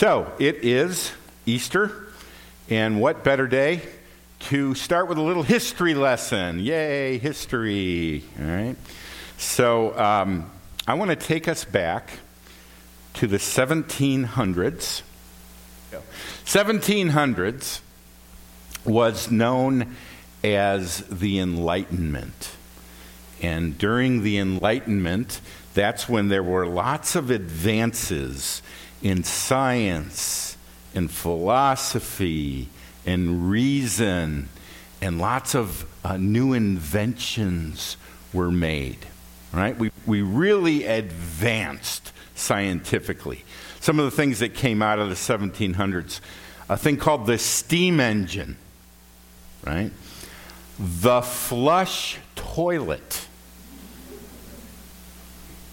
So, it is Easter, and what better day to start with a little history lesson? Yay, history! All right. So, um, I want to take us back to the 1700s. 1700s was known as the Enlightenment. And during the Enlightenment, that's when there were lots of advances in science in philosophy in reason, and lots of uh, new inventions were made. Right? We, we really advanced scientifically. Some of the things that came out of the 1700s, a thing called the steam engine, right? The flush toilet.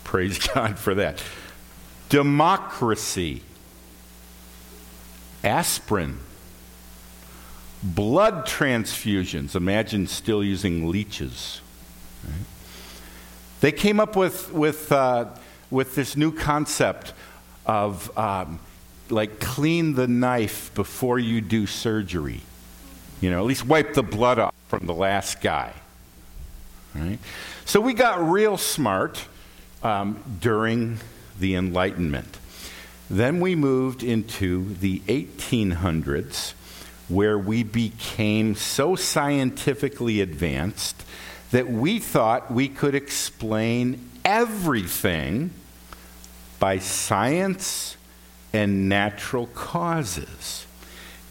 Praise God for that democracy, aspirin, blood transfusions. Imagine still using leeches. They came up with, with, uh, with this new concept of um, like clean the knife before you do surgery. You know, at least wipe the blood off from the last guy. Right? So we got real smart um, during the Enlightenment. Then we moved into the 1800s, where we became so scientifically advanced that we thought we could explain everything by science and natural causes.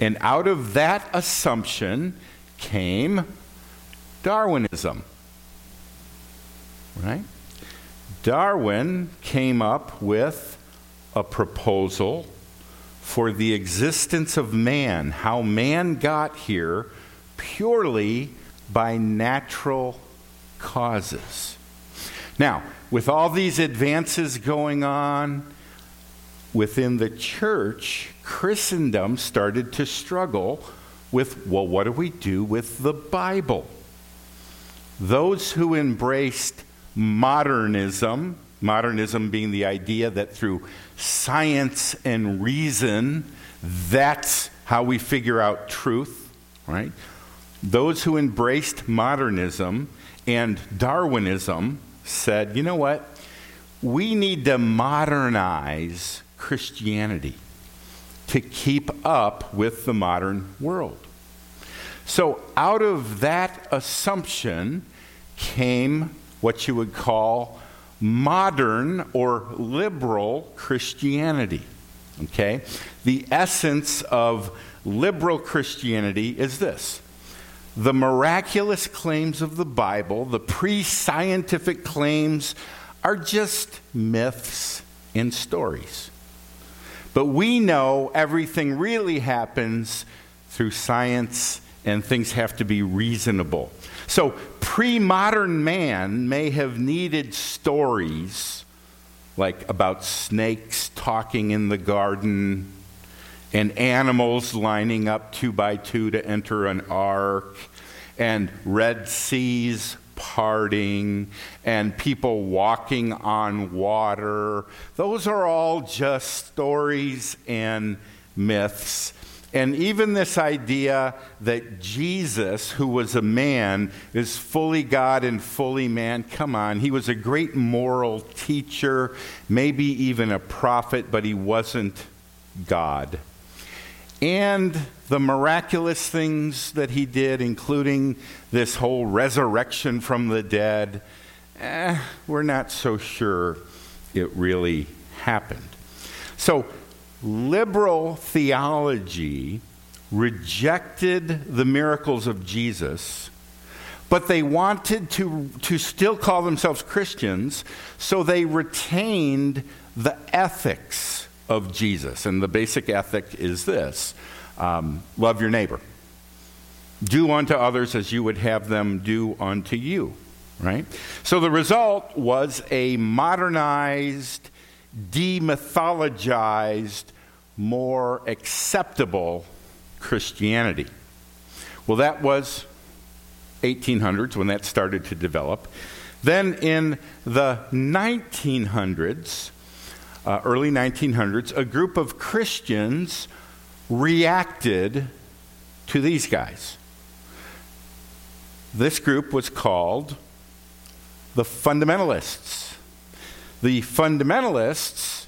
And out of that assumption came Darwinism. Right? Darwin came up with a proposal for the existence of man, how man got here purely by natural causes. Now, with all these advances going on within the church, Christendom started to struggle with well, what do we do with the Bible? Those who embraced modernism, modernism being the idea that through science and reason, that's how we figure out truth, right? Those who embraced modernism and Darwinism said, you know what? We need to modernize Christianity to keep up with the modern world. So, out of that assumption came what you would call modern or liberal Christianity. Okay? The essence of liberal Christianity is this the miraculous claims of the Bible, the pre scientific claims, are just myths and stories. But we know everything really happens through science and things have to be reasonable. So, pre modern man may have needed stories like about snakes talking in the garden and animals lining up two by two to enter an ark and red seas parting and people walking on water. Those are all just stories and myths and even this idea that Jesus, who was a man, is fully God and fully man, come on, he was a great moral teacher, maybe even a prophet, but he wasn't God. And the miraculous things that he did, including this whole resurrection from the dead, eh, we're not so sure it really happened. So, liberal theology rejected the miracles of Jesus, but they wanted to, to still call themselves Christians, so they retained the ethics of Jesus. And the basic ethic is this um, love your neighbor, do unto others as you would have them do unto you. Right? So the result was a modernized, demythologized, more acceptable Christianity. Well, that was 1800s when that started to develop. Then in the 1900s, uh, early 1900s, a group of Christians reacted to these guys. This group was called the fundamentalists. The fundamentalists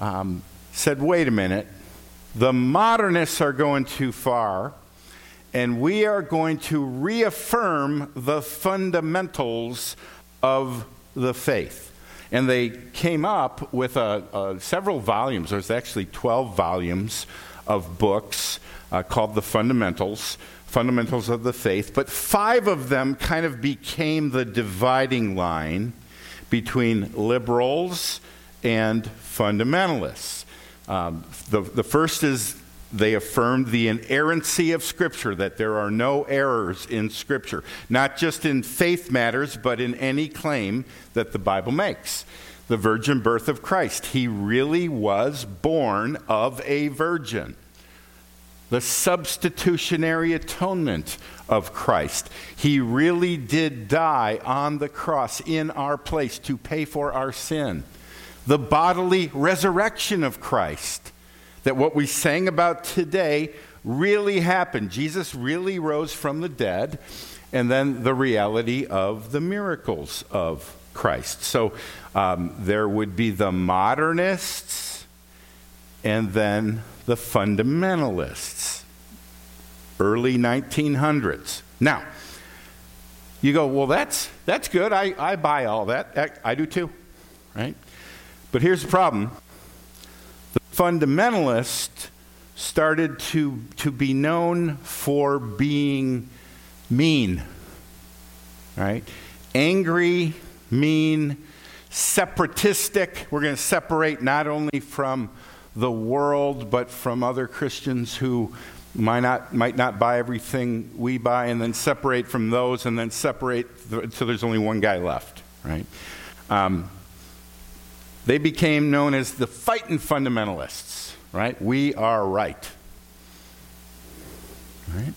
um, said, wait a minute, the modernists are going too far, and we are going to reaffirm the fundamentals of the faith. And they came up with a, a, several volumes. There's actually 12 volumes of books uh, called The Fundamentals, Fundamentals of the Faith. But five of them kind of became the dividing line between liberals and fundamentalists. Um, the, the first is they affirmed the inerrancy of Scripture, that there are no errors in Scripture, not just in faith matters, but in any claim that the Bible makes. The virgin birth of Christ. He really was born of a virgin. The substitutionary atonement of Christ. He really did die on the cross in our place to pay for our sin. The bodily resurrection of Christ that what we sang about today really happened. Jesus really rose from the dead, and then the reality of the miracles of Christ. So um, there would be the modernists and then the fundamentalists, early 1900s. Now, you go, well, that's, that's good. I, I buy all that. I, I do too, right? But here's the problem the fundamentalist started to, to be known for being mean, right? Angry, mean, separatistic. We're going to separate not only from the world, but from other Christians who might not, might not buy everything we buy, and then separate from those, and then separate so there's only one guy left, right? Um, they became known as the fighting fundamentalists, right? We are right. Right?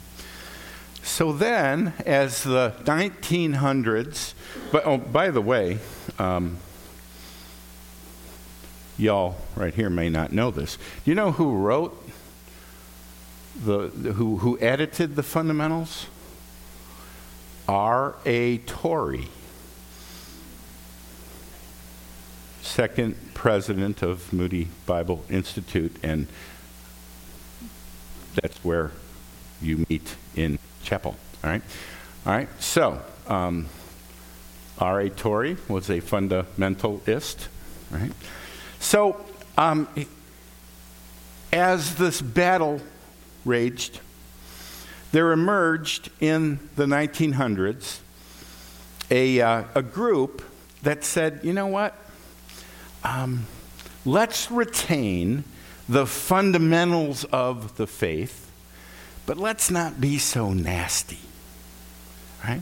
So then, as the 1900s, but oh, by the way, um, y'all right here may not know this. Do you know who wrote the, who, who edited the fundamentals? R.A. Torrey. Second president of Moody Bible Institute, and that's where you meet in chapel. All right? All right, so um, R.A. Torrey was a fundamentalist, right? So, um, as this battle raged, there emerged in the 1900s a, uh, a group that said, you know what? Um, let's retain the fundamentals of the faith, but let's not be so nasty. Right?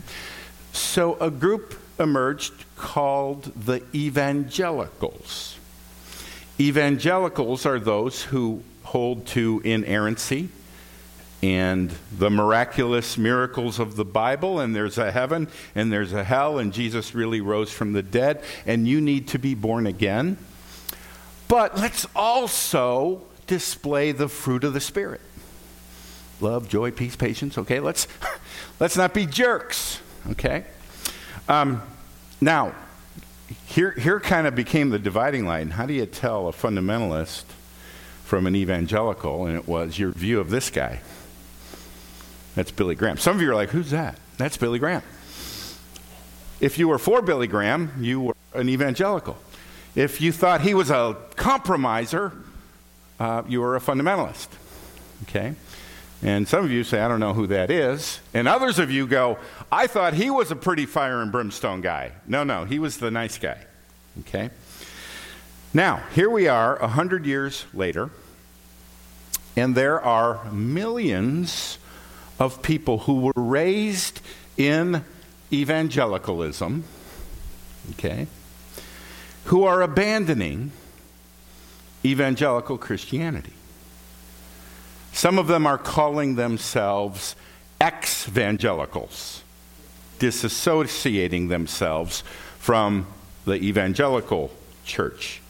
So a group emerged called the evangelicals. Evangelicals are those who hold to inerrancy and the miraculous miracles of the Bible, and there's a heaven and there's a hell, and Jesus really rose from the dead, and you need to be born again. But let's also display the fruit of the Spirit love, joy, peace, patience. Okay, let's, let's not be jerks. Okay? Um, now, here, here kind of became the dividing line. How do you tell a fundamentalist from an evangelical? And it was your view of this guy. That's Billy Graham. Some of you are like, who's that? That's Billy Graham. If you were for Billy Graham, you were an evangelical. If you thought he was a compromiser, uh, you were a fundamentalist. Okay? And some of you say, I don't know who that is. And others of you go, I thought he was a pretty fire and brimstone guy. No, no, he was the nice guy. Okay? Now, here we are, a hundred years later, and there are millions of people who were raised in evangelicalism, okay, who are abandoning evangelical Christianity. Some of them are calling themselves ex evangelicals, disassociating themselves from the evangelical church.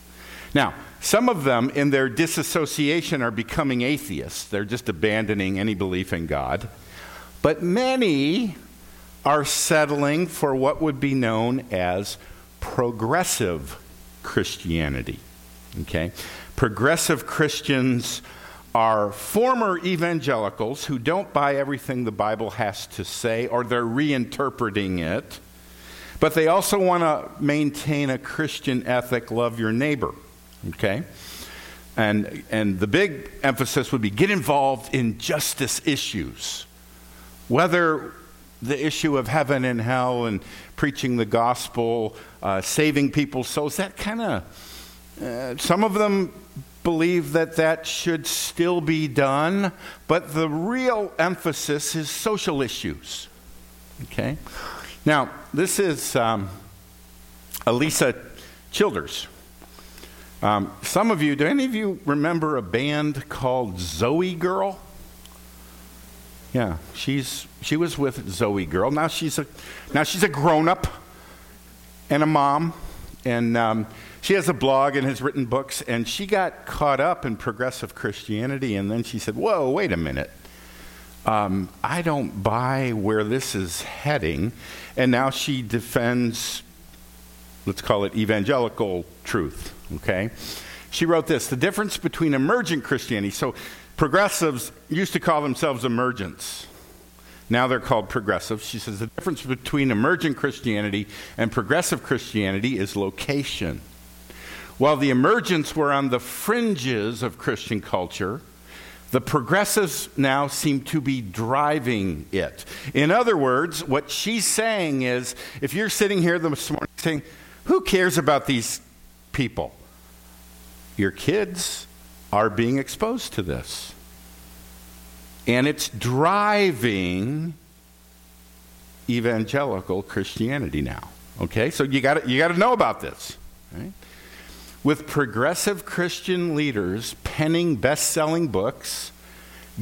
Now, some of them, in their disassociation, are becoming atheists. They're just abandoning any belief in God. But many are settling for what would be known as progressive Christianity. Okay? Progressive Christians are former evangelicals who don't buy everything the Bible has to say or they're reinterpreting it, but they also want to maintain a Christian ethic love your neighbor. Okay? And, and the big emphasis would be get involved in justice issues. Whether the issue of heaven and hell and preaching the gospel, uh, saving people's souls, that kind of, uh, some of them believe that that should still be done, but the real emphasis is social issues. Okay? Now, this is um, Alisa Childers. Um, some of you, do any of you remember a band called ZOEgirl? Yeah, she's she was with ZOEgirl. Now she's a now she's a grown up and a mom, and um, she has a blog and has written books. And she got caught up in progressive Christianity, and then she said, "Whoa, wait a minute." Um, I don't buy where this is heading. And now she defends let's call it evangelical truth, okay? She wrote this The difference between emergent Christianity, so progressives used to call themselves emergents. Now they're called progressives. She says the difference between emergent Christianity and progressive Christianity is location. While the emergents were on the fringes of Christian culture, the progressives now seem to be driving it. In other words, what she's saying is if you're sitting here this morning saying, who cares about these people? Your kids are being exposed to this. And it's driving evangelical Christianity now. Okay? So you got you got to know about this. Right? With progressive Christian leaders penning best-selling books,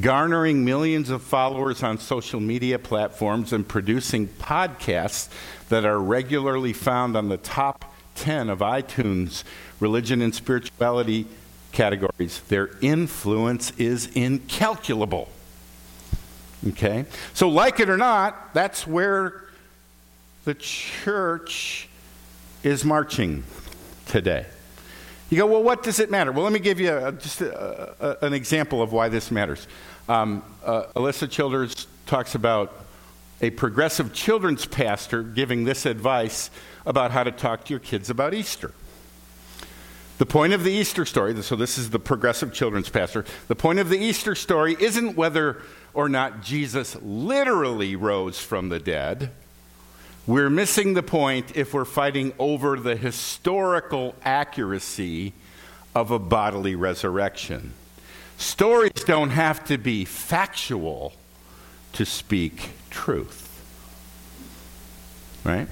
garnering millions of followers on social media platforms and producing podcasts that are regularly found on the top 10 of iTunes religion and spirituality categories. Their influence is incalculable. Okay? So, like it or not, that's where the church is marching today. You go, well, what does it matter? Well, let me give you a, just a, a, an example of why this matters. Um, uh, Alisa Childers talks about a progressive children's pastor giving this advice about how to talk to your kids about Easter. The point of the Easter story, so this is the progressive children's pastor, the point of the Easter story isn't whether or not Jesus literally rose from the dead. We're missing the point if we're fighting over the historical accuracy of a bodily resurrection. Stories don't have to be factual to speak truth. Right?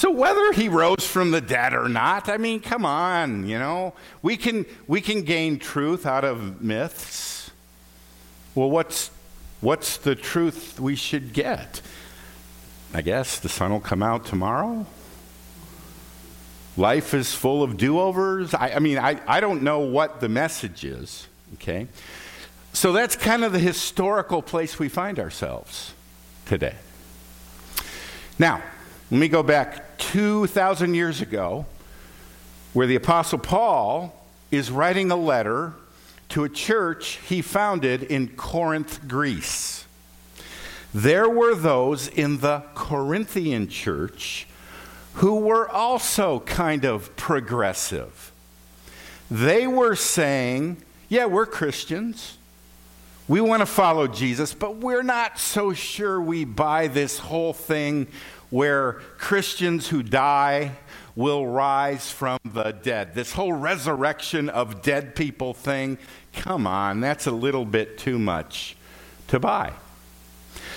So whether he rose from the dead or not, I mean, come on, you know, we can we can gain truth out of myths. Well, what's what's the truth we should get? I guess the sun will come out tomorrow. Life is full of do-overs. I, I mean, I, I don't know what the message is. Okay? So that's kind of the historical place we find ourselves today. Now, let me go back 2,000 years ago, where the Apostle Paul is writing a letter to a church he founded in Corinth, Greece. There were those in the Corinthian church who were also kind of progressive. They were saying, yeah, we're Christians. We want to follow Jesus, but we're not so sure we buy this whole thing where Christians who die will rise from the dead. This whole resurrection of dead people thing, come on, that's a little bit too much to buy.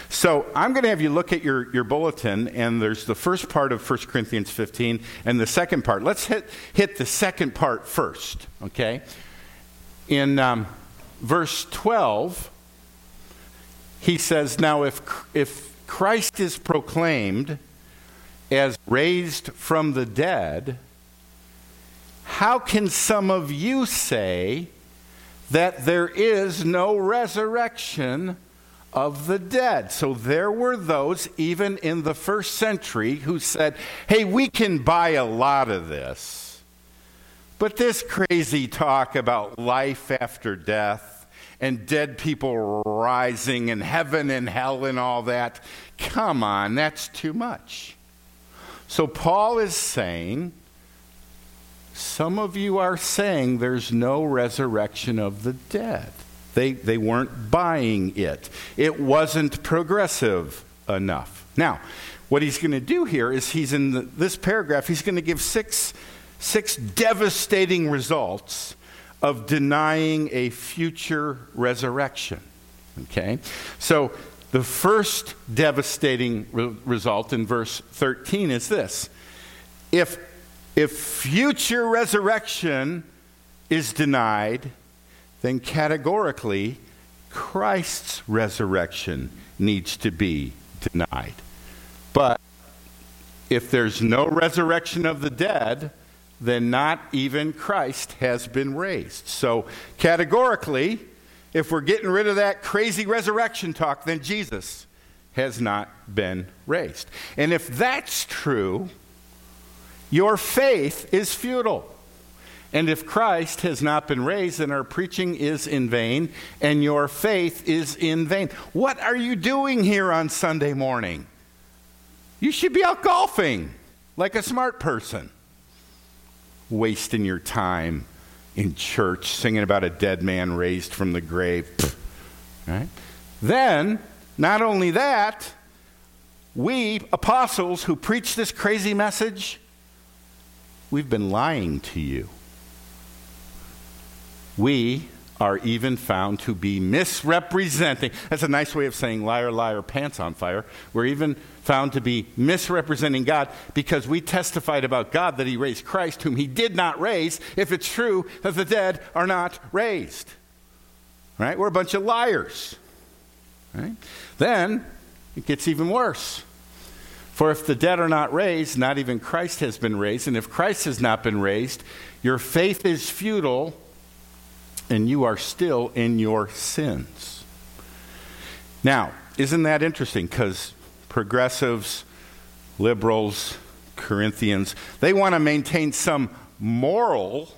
So I'm going to have you look at your, your bulletin, and there's the first part of 1 Corinthians 15 and the second part. Let's hit, hit the second part first, okay? In um, verse 12, he says, Now, if, if Christ is proclaimed as raised from the dead, how can some of you say that there is no resurrection of the dead? So there were those, even in the first century, who said, hey, we can buy a lot of this. But this crazy talk about life after death and dead people rising and heaven and hell and all that, come on, that's too much. So Paul is saying, some of you are saying there's no resurrection of the dead. They, they weren't buying it, it wasn't progressive enough. Now, what he's going to do here is he's in the, this paragraph, he's going to give six, six devastating results of denying a future resurrection. Okay? So, the first devastating re- result in verse 13 is this if if future resurrection is denied, then categorically Christ's resurrection needs to be denied. But if there's no resurrection of the dead, then not even Christ has been raised. So, categorically, if we're getting rid of that crazy resurrection talk, then Jesus has not been raised. And if that's true, your faith is futile. And if Christ has not been raised, then our preaching is in vain and your faith is in vain. What are you doing here on Sunday morning? You should be out golfing like a smart person, wasting your time in church singing about a dead man raised from the grave. Right? Then, not only that, we apostles who preach this crazy message We've been lying to you. We are even found to be misrepresenting. That's a nice way of saying liar, liar, pants on fire. We're even found to be misrepresenting God because we testified about God that He raised Christ, whom He did not raise, if it's true that the dead are not raised. Right? We're a bunch of liars. Right? Then it gets even worse. For if the dead are not raised, not even Christ has been raised. And if Christ has not been raised, your faith is futile and you are still in your sins. Now, isn't that interesting? Because progressives, liberals, Corinthians, they want to maintain some moral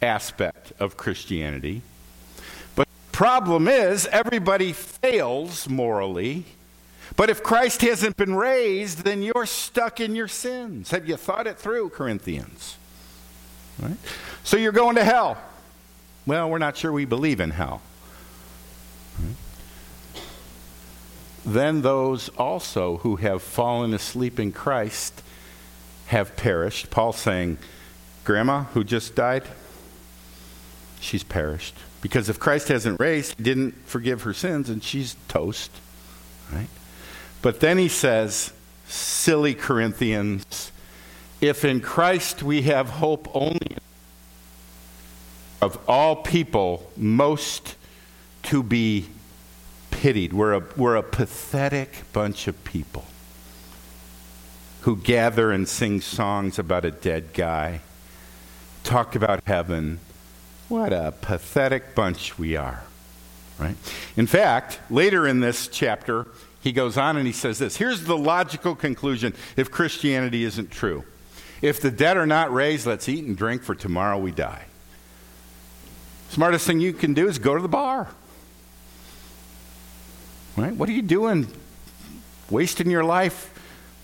aspect of Christianity. But the problem is, everybody fails morally but if Christ hasn't been raised, then you're stuck in your sins. Have you thought it through, Corinthians? Right? So you're going to hell. Well, we're not sure we believe in hell. Then those also who have fallen asleep in Christ have perished. Paul saying, Grandma, who just died, she's perished. Because if Christ hasn't raised, didn't forgive her sins, and she's toast. Right? But then he says, silly Corinthians, if in Christ we have hope only of all people most to be pitied. We're a, we're a pathetic bunch of people who gather and sing songs about a dead guy, talk about heaven. What a pathetic bunch we are, right? In fact, later in this chapter, he goes on and he says this here's the logical conclusion if Christianity isn't true. If the dead are not raised, let's eat and drink, for tomorrow we die. Smartest thing you can do is go to the bar. Right? What are you doing? Wasting your life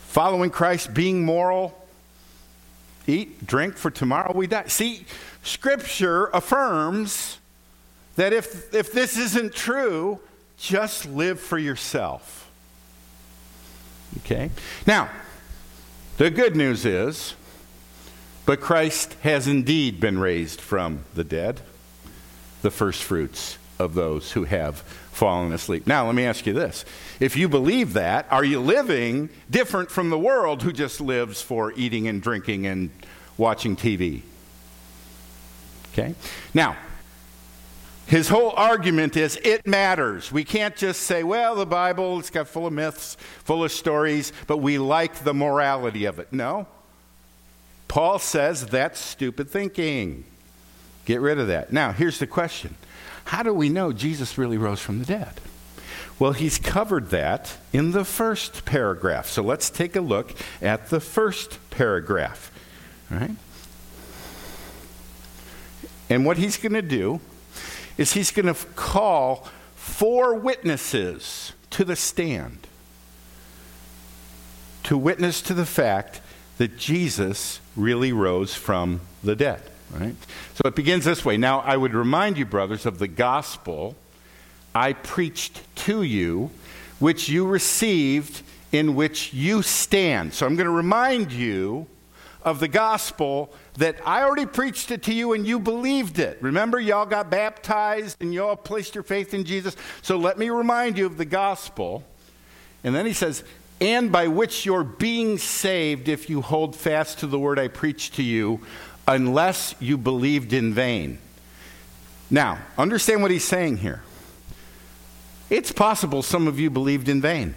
following Christ, being moral. Eat, drink, for tomorrow we die. See, Scripture affirms that if, if this isn't true, just live for yourself. Okay? Now, the good news is, but Christ has indeed been raised from the dead, the first fruits of those who have fallen asleep. Now, let me ask you this. If you believe that, are you living different from the world who just lives for eating and drinking and watching TV? Okay? Now, his whole argument is it matters. We can't just say, well, the Bible, it's got full of myths, full of stories, but we like the morality of it. No. Paul says that's stupid thinking. Get rid of that. Now, here's the question How do we know Jesus really rose from the dead? Well, he's covered that in the first paragraph. So let's take a look at the first paragraph. All right? And what he's going to do is he's going to call four witnesses to the stand to witness to the fact that Jesus really rose from the dead. Right? So it begins this way. Now, I would remind you, brothers, of the gospel I preached to you, which you received, in which you stand. So I'm going to remind you of the gospel that I already preached it to you and you believed it. Remember, y'all got baptized and y'all placed your faith in Jesus. So let me remind you of the gospel. And then he says, and by which you're being saved if you hold fast to the word I preached to you, unless you believed in vain. Now, understand what he's saying here. It's possible some of you believed in vain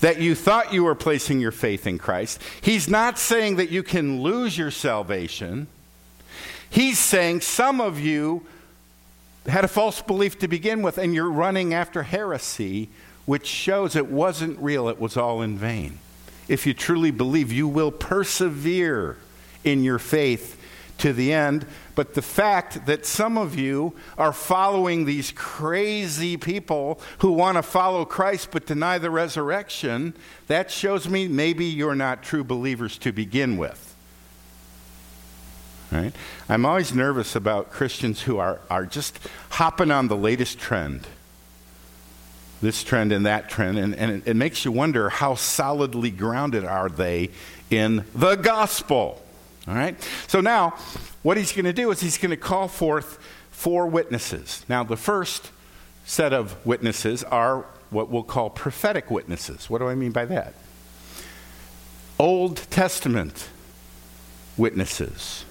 that you thought you were placing your faith in Christ. He's not saying that you can lose your salvation. He's saying some of you had a false belief to begin with, and you're running after heresy, which shows it wasn't real, it was all in vain. If you truly believe, you will persevere in your faith to the end. But the fact that some of you are following these crazy people who want to follow Christ but deny the resurrection, that shows me maybe you're not true believers to begin with. Right? I'm always nervous about Christians who are, are just hopping on the latest trend. This trend and that trend, and, and it, it makes you wonder how solidly grounded are they in the gospel. All right? So now, what he's going to do is he's going to call forth four witnesses. Now, the first set of witnesses are what we'll call prophetic witnesses. What do I mean by that? Old Testament witnesses.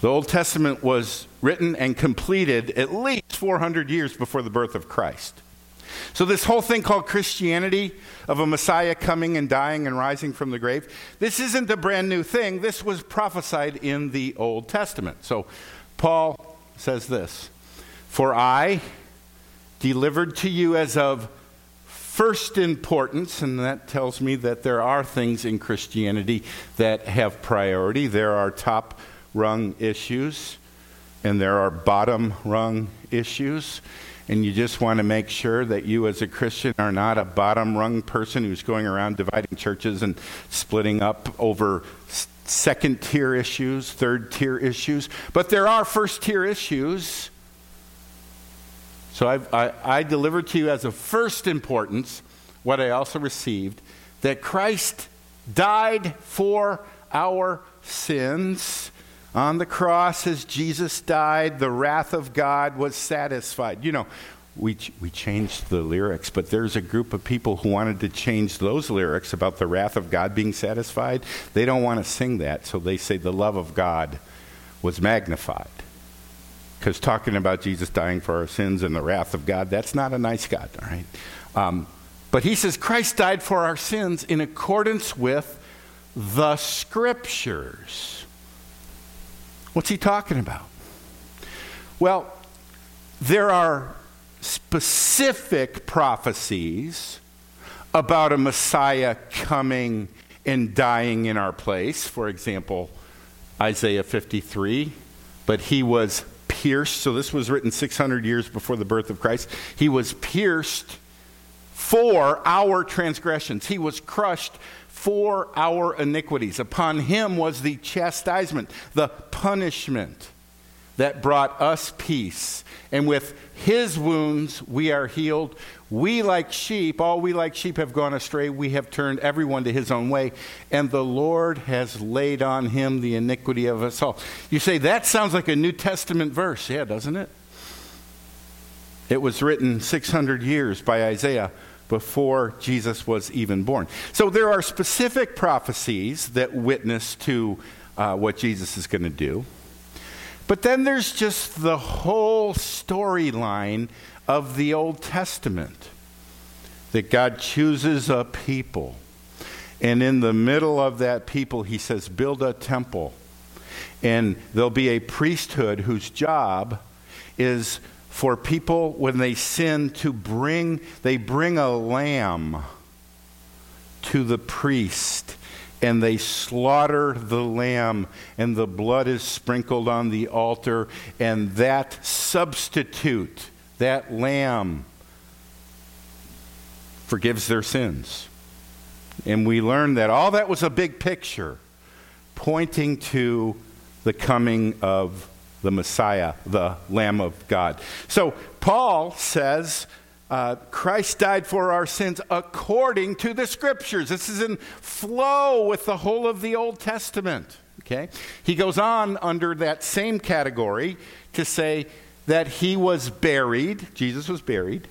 The Old Testament was written and completed at least 400 years before the birth of Christ. So, this whole thing called Christianity, of a Messiah coming and dying and rising from the grave, this isn't a brand new thing. This was prophesied in the Old Testament. So, Paul says this For I delivered to you as of first importance, and that tells me that there are things in Christianity that have priority. There are top rung issues, and there are bottom rung issues and you just want to make sure that you as a Christian are not a bottom rung person who's going around dividing churches and splitting up over second tier issues, third tier issues. But there are first tier issues. So I've, I, I delivered to you as of first importance what I also received that Christ died for our sins on the cross, as Jesus died, the wrath of God was satisfied. You know, we, we changed the lyrics, but there's a group of people who wanted to change those lyrics about the wrath of God being satisfied. They don't want to sing that, so they say the love of God was magnified. Because talking about Jesus dying for our sins and the wrath of God, that's not a nice God, all right? Um, but he says Christ died for our sins in accordance with the scriptures. What's he talking about? Well, there are specific prophecies about a Messiah coming and dying in our place. For example, Isaiah 53, but he was pierced. So this was written 600 years before the birth of Christ. He was pierced for our transgressions, he was crushed for our iniquities. Upon him was the chastisement, the punishment that brought us peace. And with his wounds we are healed. We, like sheep, all we like sheep have gone astray. We have turned everyone to his own way. And the Lord has laid on him the iniquity of us all. You say, that sounds like a New Testament verse. Yeah, doesn't it? It was written 600 years by Isaiah before Jesus was even born. So there are specific prophecies that witness to uh, what Jesus is going to do. But then there's just the whole storyline of the Old Testament that God chooses a people And in the middle of that people, he says, build a temple. And there'll be a priesthood whose job is for people when they sin to bring, they bring a lamb to the priest and they slaughter the lamb, and the blood is sprinkled on the altar, and that substitute, that lamb, forgives their sins. And we learn that all that was a big picture pointing to the coming of the Messiah, the Lamb of God. So Paul says, uh, Christ died for our sins according to the scriptures. This is in flow with the whole of the Old Testament. Okay? He goes on under that same category to say that he was buried, Jesus was buried,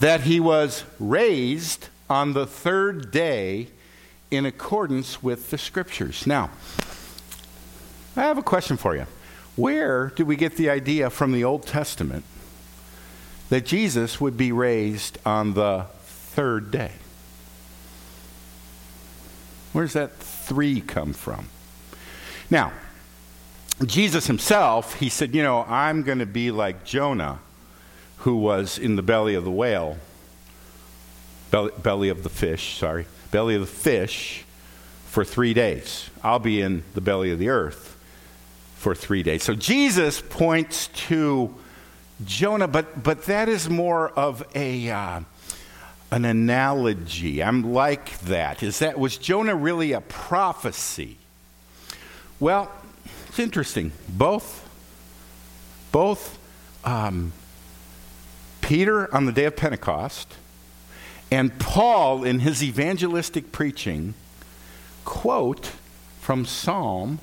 that he was raised on the third day in accordance with the scriptures. Now, I have a question for you. Where do we get the idea from the Old Testament that Jesus would be raised on the third day? Where's that three come from? Now, Jesus himself, he said, You know, I'm going to be like Jonah who was in the belly of the whale, belly, belly of the fish, sorry, belly of the fish for three days. I'll be in the belly of the earth for three days. So Jesus points to Jonah, but, but that is more of a. Uh, an analogy. I'm like that. Is that was Jonah really a prophecy? Well, it's interesting. Both, both um, Peter on the day of Pentecost and Paul in his evangelistic preaching quote from Psalm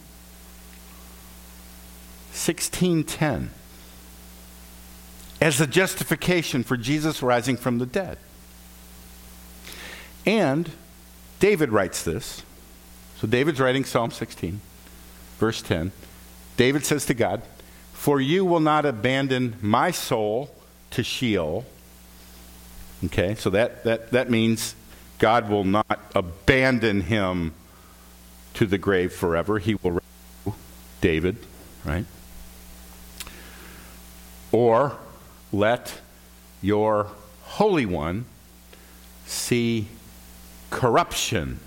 16:10 as the justification for Jesus rising from the dead. And David writes this. So David's writing Psalm 16, verse 10. David says to God, For you will not abandon my soul to Sheol. Okay, so that, that, that means God will not abandon him to the grave forever. He will David, right? Or let your Holy One see corruption.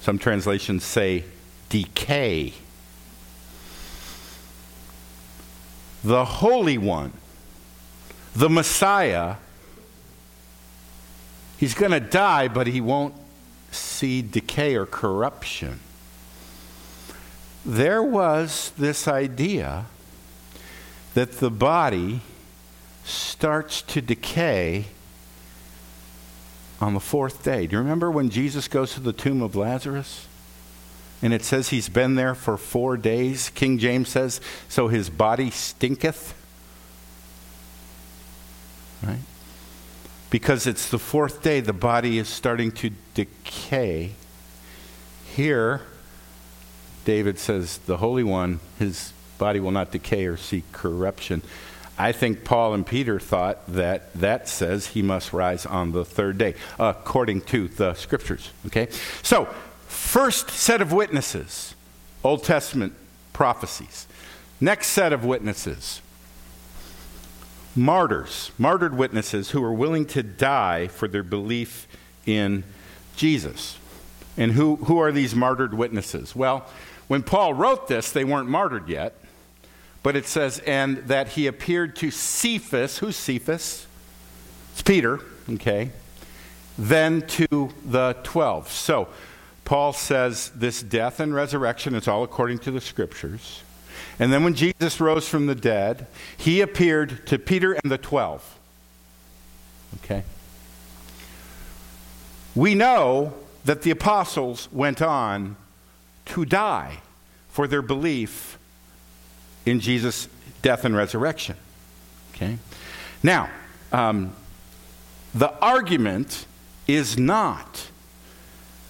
Some translations say decay. The Holy One the Messiah, he's going to die, but he won't see decay or corruption. There was this idea that the body starts to decay on the fourth day. Do you remember when Jesus goes to the tomb of Lazarus? And it says he's been there for four days. King James says, so his body stinketh. Right? Because it's the fourth day, the body is starting to decay. Here, David says, the Holy One, his body will not decay or see corruption. I think Paul and Peter thought that that says he must rise on the third day, according to the scriptures. Okay? So, first set of witnesses Old Testament prophecies. Next set of witnesses martyrs, martyred witnesses who were willing to die for their belief in Jesus. And who, who are these martyred witnesses? Well, when Paul wrote this, they weren't martyred yet, but it says, and that he appeared to Cephas. Who's Cephas? It's Peter, okay. Then to the 12. So, Paul says this death and resurrection is all according to the scriptures. And then when Jesus rose from the dead, he appeared to Peter and the 12. Okay? We know that the apostles went on to die for their belief in Jesus' death and resurrection. Okay? Now, um, the argument is not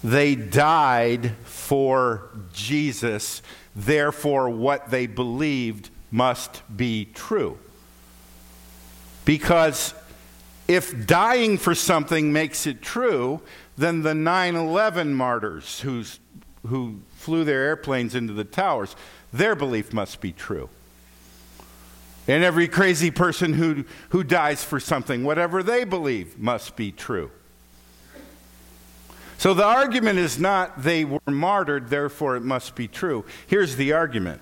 they died for Jesus Therefore, what they believed must be true. Because if dying for something makes it true, then the 9 11 martyrs who flew their airplanes into the towers, their belief must be true. And every crazy person who, who dies for something, whatever they believe, must be true. So the argument is not they were martyred, therefore it must be true. Here's the argument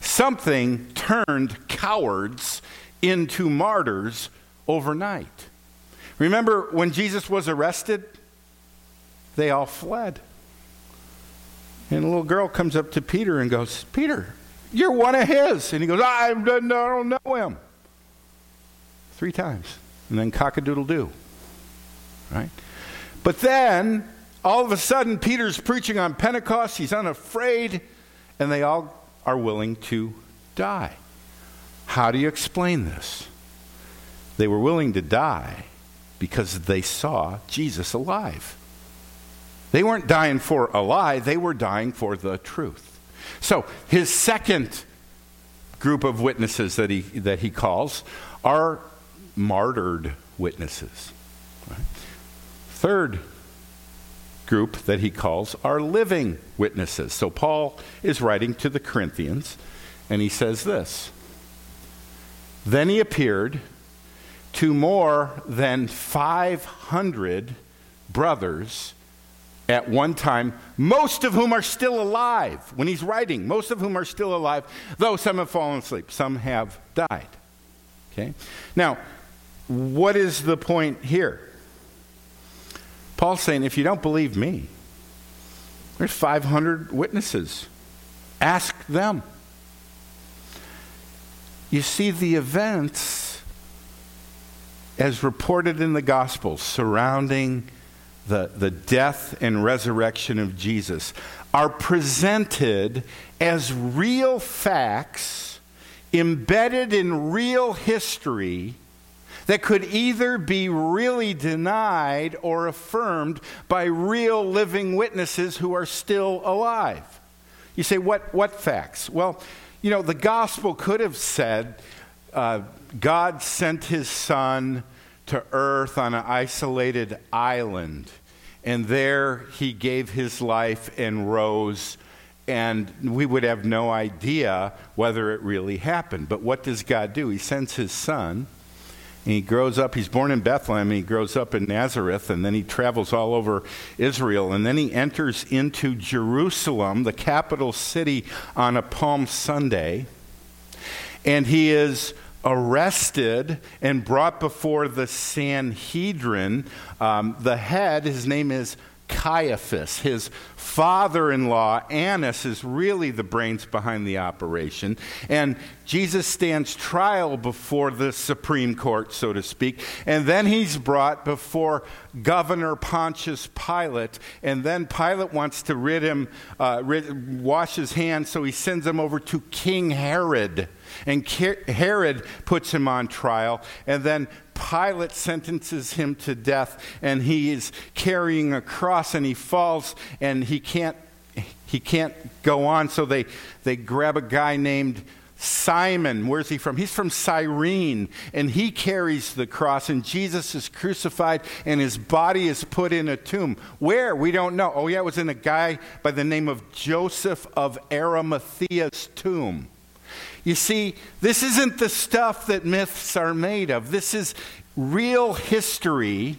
something turned cowards into martyrs overnight. Remember when Jesus was arrested? They all fled. And a little girl comes up to Peter and goes, Peter, you're one of his. And he goes, I don't know him. Three times. And then cock a doodle doo. Right? But then, all of a sudden, Peter's preaching on Pentecost. He's unafraid. And they all are willing to die. How do you explain this? They were willing to die because they saw Jesus alive. They weren't dying for a lie, they were dying for the truth. So, his second group of witnesses that he, that he calls are martyred witnesses. Right? Third group that he calls are living witnesses. So, Paul is writing to the Corinthians, and he says this Then he appeared to more than 500 brothers at one time, most of whom are still alive when he's writing, most of whom are still alive, though some have fallen asleep, some have died. Okay? Now, what is the point here? Paul's saying, if you don't believe me, there's 500 witnesses. Ask them. You see, the events as reported in the Gospels surrounding the, the death and resurrection of Jesus are presented as real facts embedded in real history that could either be really denied or affirmed by real living witnesses who are still alive. You say, what, what facts? Well, you know, the gospel could have said uh, God sent his son to earth on an isolated island. And there he gave his life and rose, and we would have no idea whether it really happened. But what does God do? He sends his son, and he grows up. He's born in Bethlehem, and he grows up in Nazareth, and then he travels all over Israel. And then he enters into Jerusalem, the capital city, on a Palm Sunday. And he is arrested and brought before the Sanhedrin. Um, the head, his name is Caiaphas. His father in law, Annas, is really the brains behind the operation. And Jesus stands trial before the Supreme Court, so to speak. And then he's brought before Governor Pontius Pilate. And then Pilate wants to rid him, uh, rid, wash his hands, so he sends him over to King Herod. And Herod puts him on trial. And then Pilate sentences him to death, and he is carrying a cross, and he falls, and he can't, he can't go on. So they, they grab a guy named Simon. Where's he from? He's from Cyrene, and he carries the cross, and Jesus is crucified, and his body is put in a tomb. Where? We don't know. Oh, yeah, it was in a guy by the name of Joseph of Arimathea's tomb. You see, this isn't the stuff that myths are made of. This is real history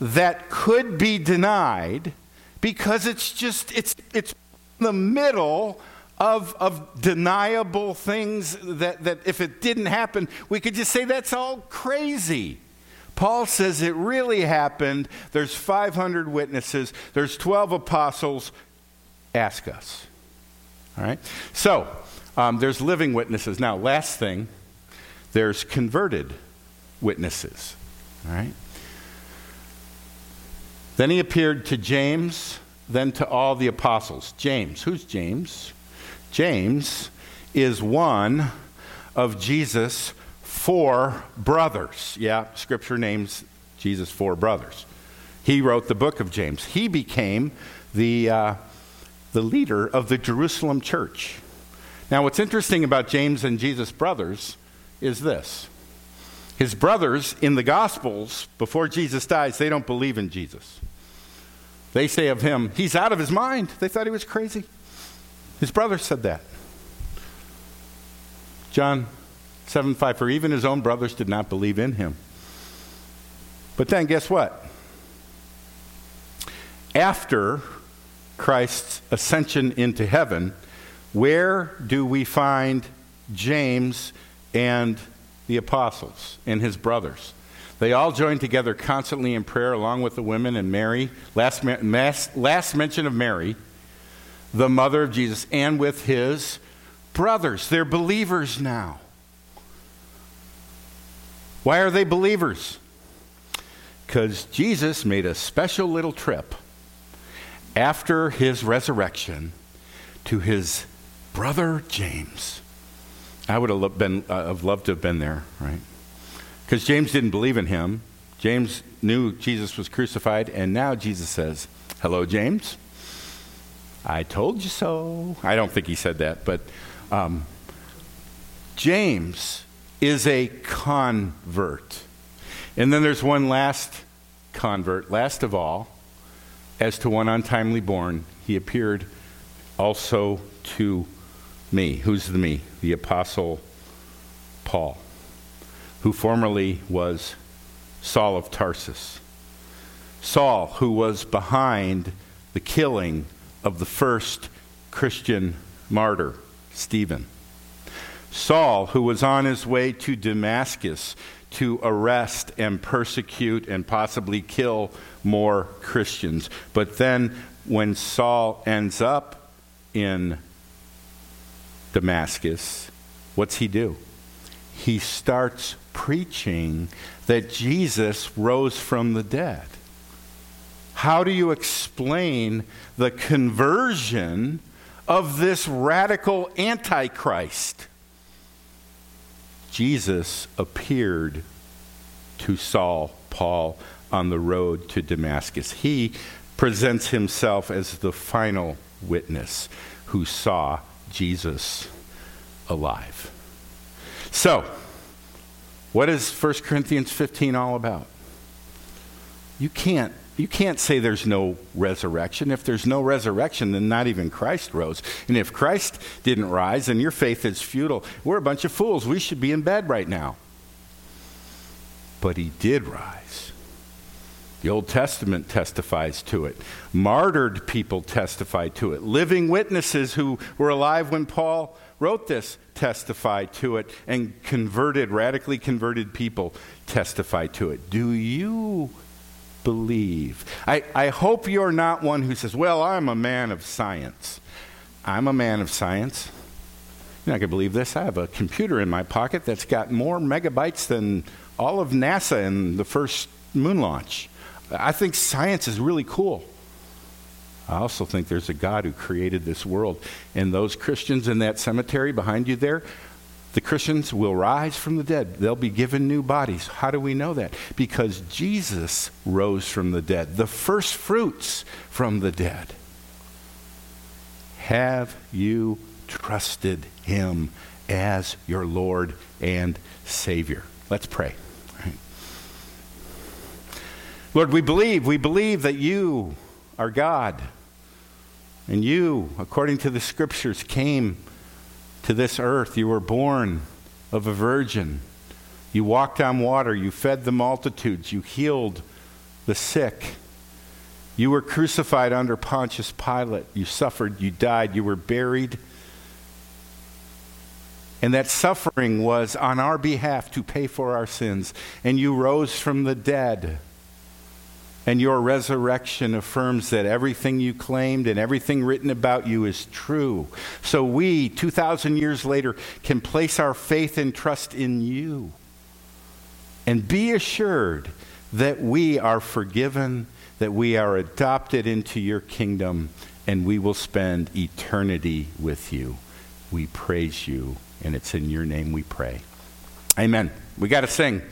that could be denied because it's just it's it's the middle of, of deniable things that, that if it didn't happen, we could just say that's all crazy. Paul says it really happened. There's 500 witnesses, there's 12 apostles. Ask us. All right? So, um, there's living witnesses. Now, last thing, there's converted witnesses. All right? Then he appeared to James, then to all the apostles. James, who's James? James is one of Jesus' four brothers. Yeah, scripture names Jesus' four brothers. He wrote the book of James. He became the, uh, the leader of the Jerusalem church. Now, what's interesting about James and Jesus' brothers is this His brothers in the Gospels, before Jesus dies, they don't believe in Jesus. They say of him, he's out of his mind. They thought he was crazy. His brothers said that. John 7 5, for even his own brothers did not believe in him. But then, guess what? After Christ's ascension into heaven, where do we find James and the apostles and his brothers? They all joined together constantly in prayer along with the women and Mary. Last, last mention of Mary, the mother of Jesus, and with his brothers. They're believers now. Why are they believers? Because Jesus made a special little trip after his resurrection to his brother James. I would have, been, uh, have loved to have been there, right? Because James didn't believe in him. James knew Jesus was crucified, and now Jesus says, Hello, James. I told you so. I don't think he said that, but um, James is a convert. And then there's one last convert, last of all, as to one untimely born, he appeared also to me. Who's the me? The Apostle Paul, who formerly was Saul of Tarsus. Saul, who was behind the killing of the first Christian martyr, Stephen. Saul, who was on his way to Damascus to arrest and persecute and possibly kill more Christians. But then when Saul ends up in Damascus, what's he do? He starts preaching that Jesus rose from the dead. How do you explain the conversion of this radical antichrist? Jesus appeared to Saul, Paul, on the road to Damascus. He presents himself as the final witness who saw Jesus alive. So, what is 1 Corinthians 15 all about? You can't you can't say there's no resurrection. If there's no resurrection, then not even Christ rose. And if Christ didn't rise, then your faith is futile. We're a bunch of fools. We should be in bed right now. But he did rise. The Old Testament testifies to it. Martyred people testify to it. Living witnesses who were alive when Paul wrote this testify to it. And converted, radically converted people testify to it. Do you believe. I, I hope you're not one who says, Well, I'm a man of science. I'm a man of science. You're not going to believe this. I have a computer in my pocket that's got more megabytes than all of NASA in the first moon launch. I think science is really cool. I also think there's a God who created this world. And those Christians in that cemetery behind you there, the Christians will rise from the dead. They'll be given new bodies. How do we know that? Because Jesus rose from the dead, the first fruits from the dead. Have you trusted him as your Lord and Savior? Let's pray. Lord, we believe, we believe that you are God. And you, according to the scriptures, came to this earth. You were born of a virgin. You walked on water. You fed the multitudes. You healed the sick. You were crucified under Pontius Pilate. You suffered. You died. You were buried. And that suffering was on our behalf to pay for our sins. And you rose from the dead and your resurrection affirms that everything you claimed and everything written about you is true. So we, 2,000 years later, can place our faith and trust in you and be assured that we are forgiven, that we are adopted into your kingdom, and we will spend eternity with you. We praise you, and it's in your name we pray. Amen. We got to sing.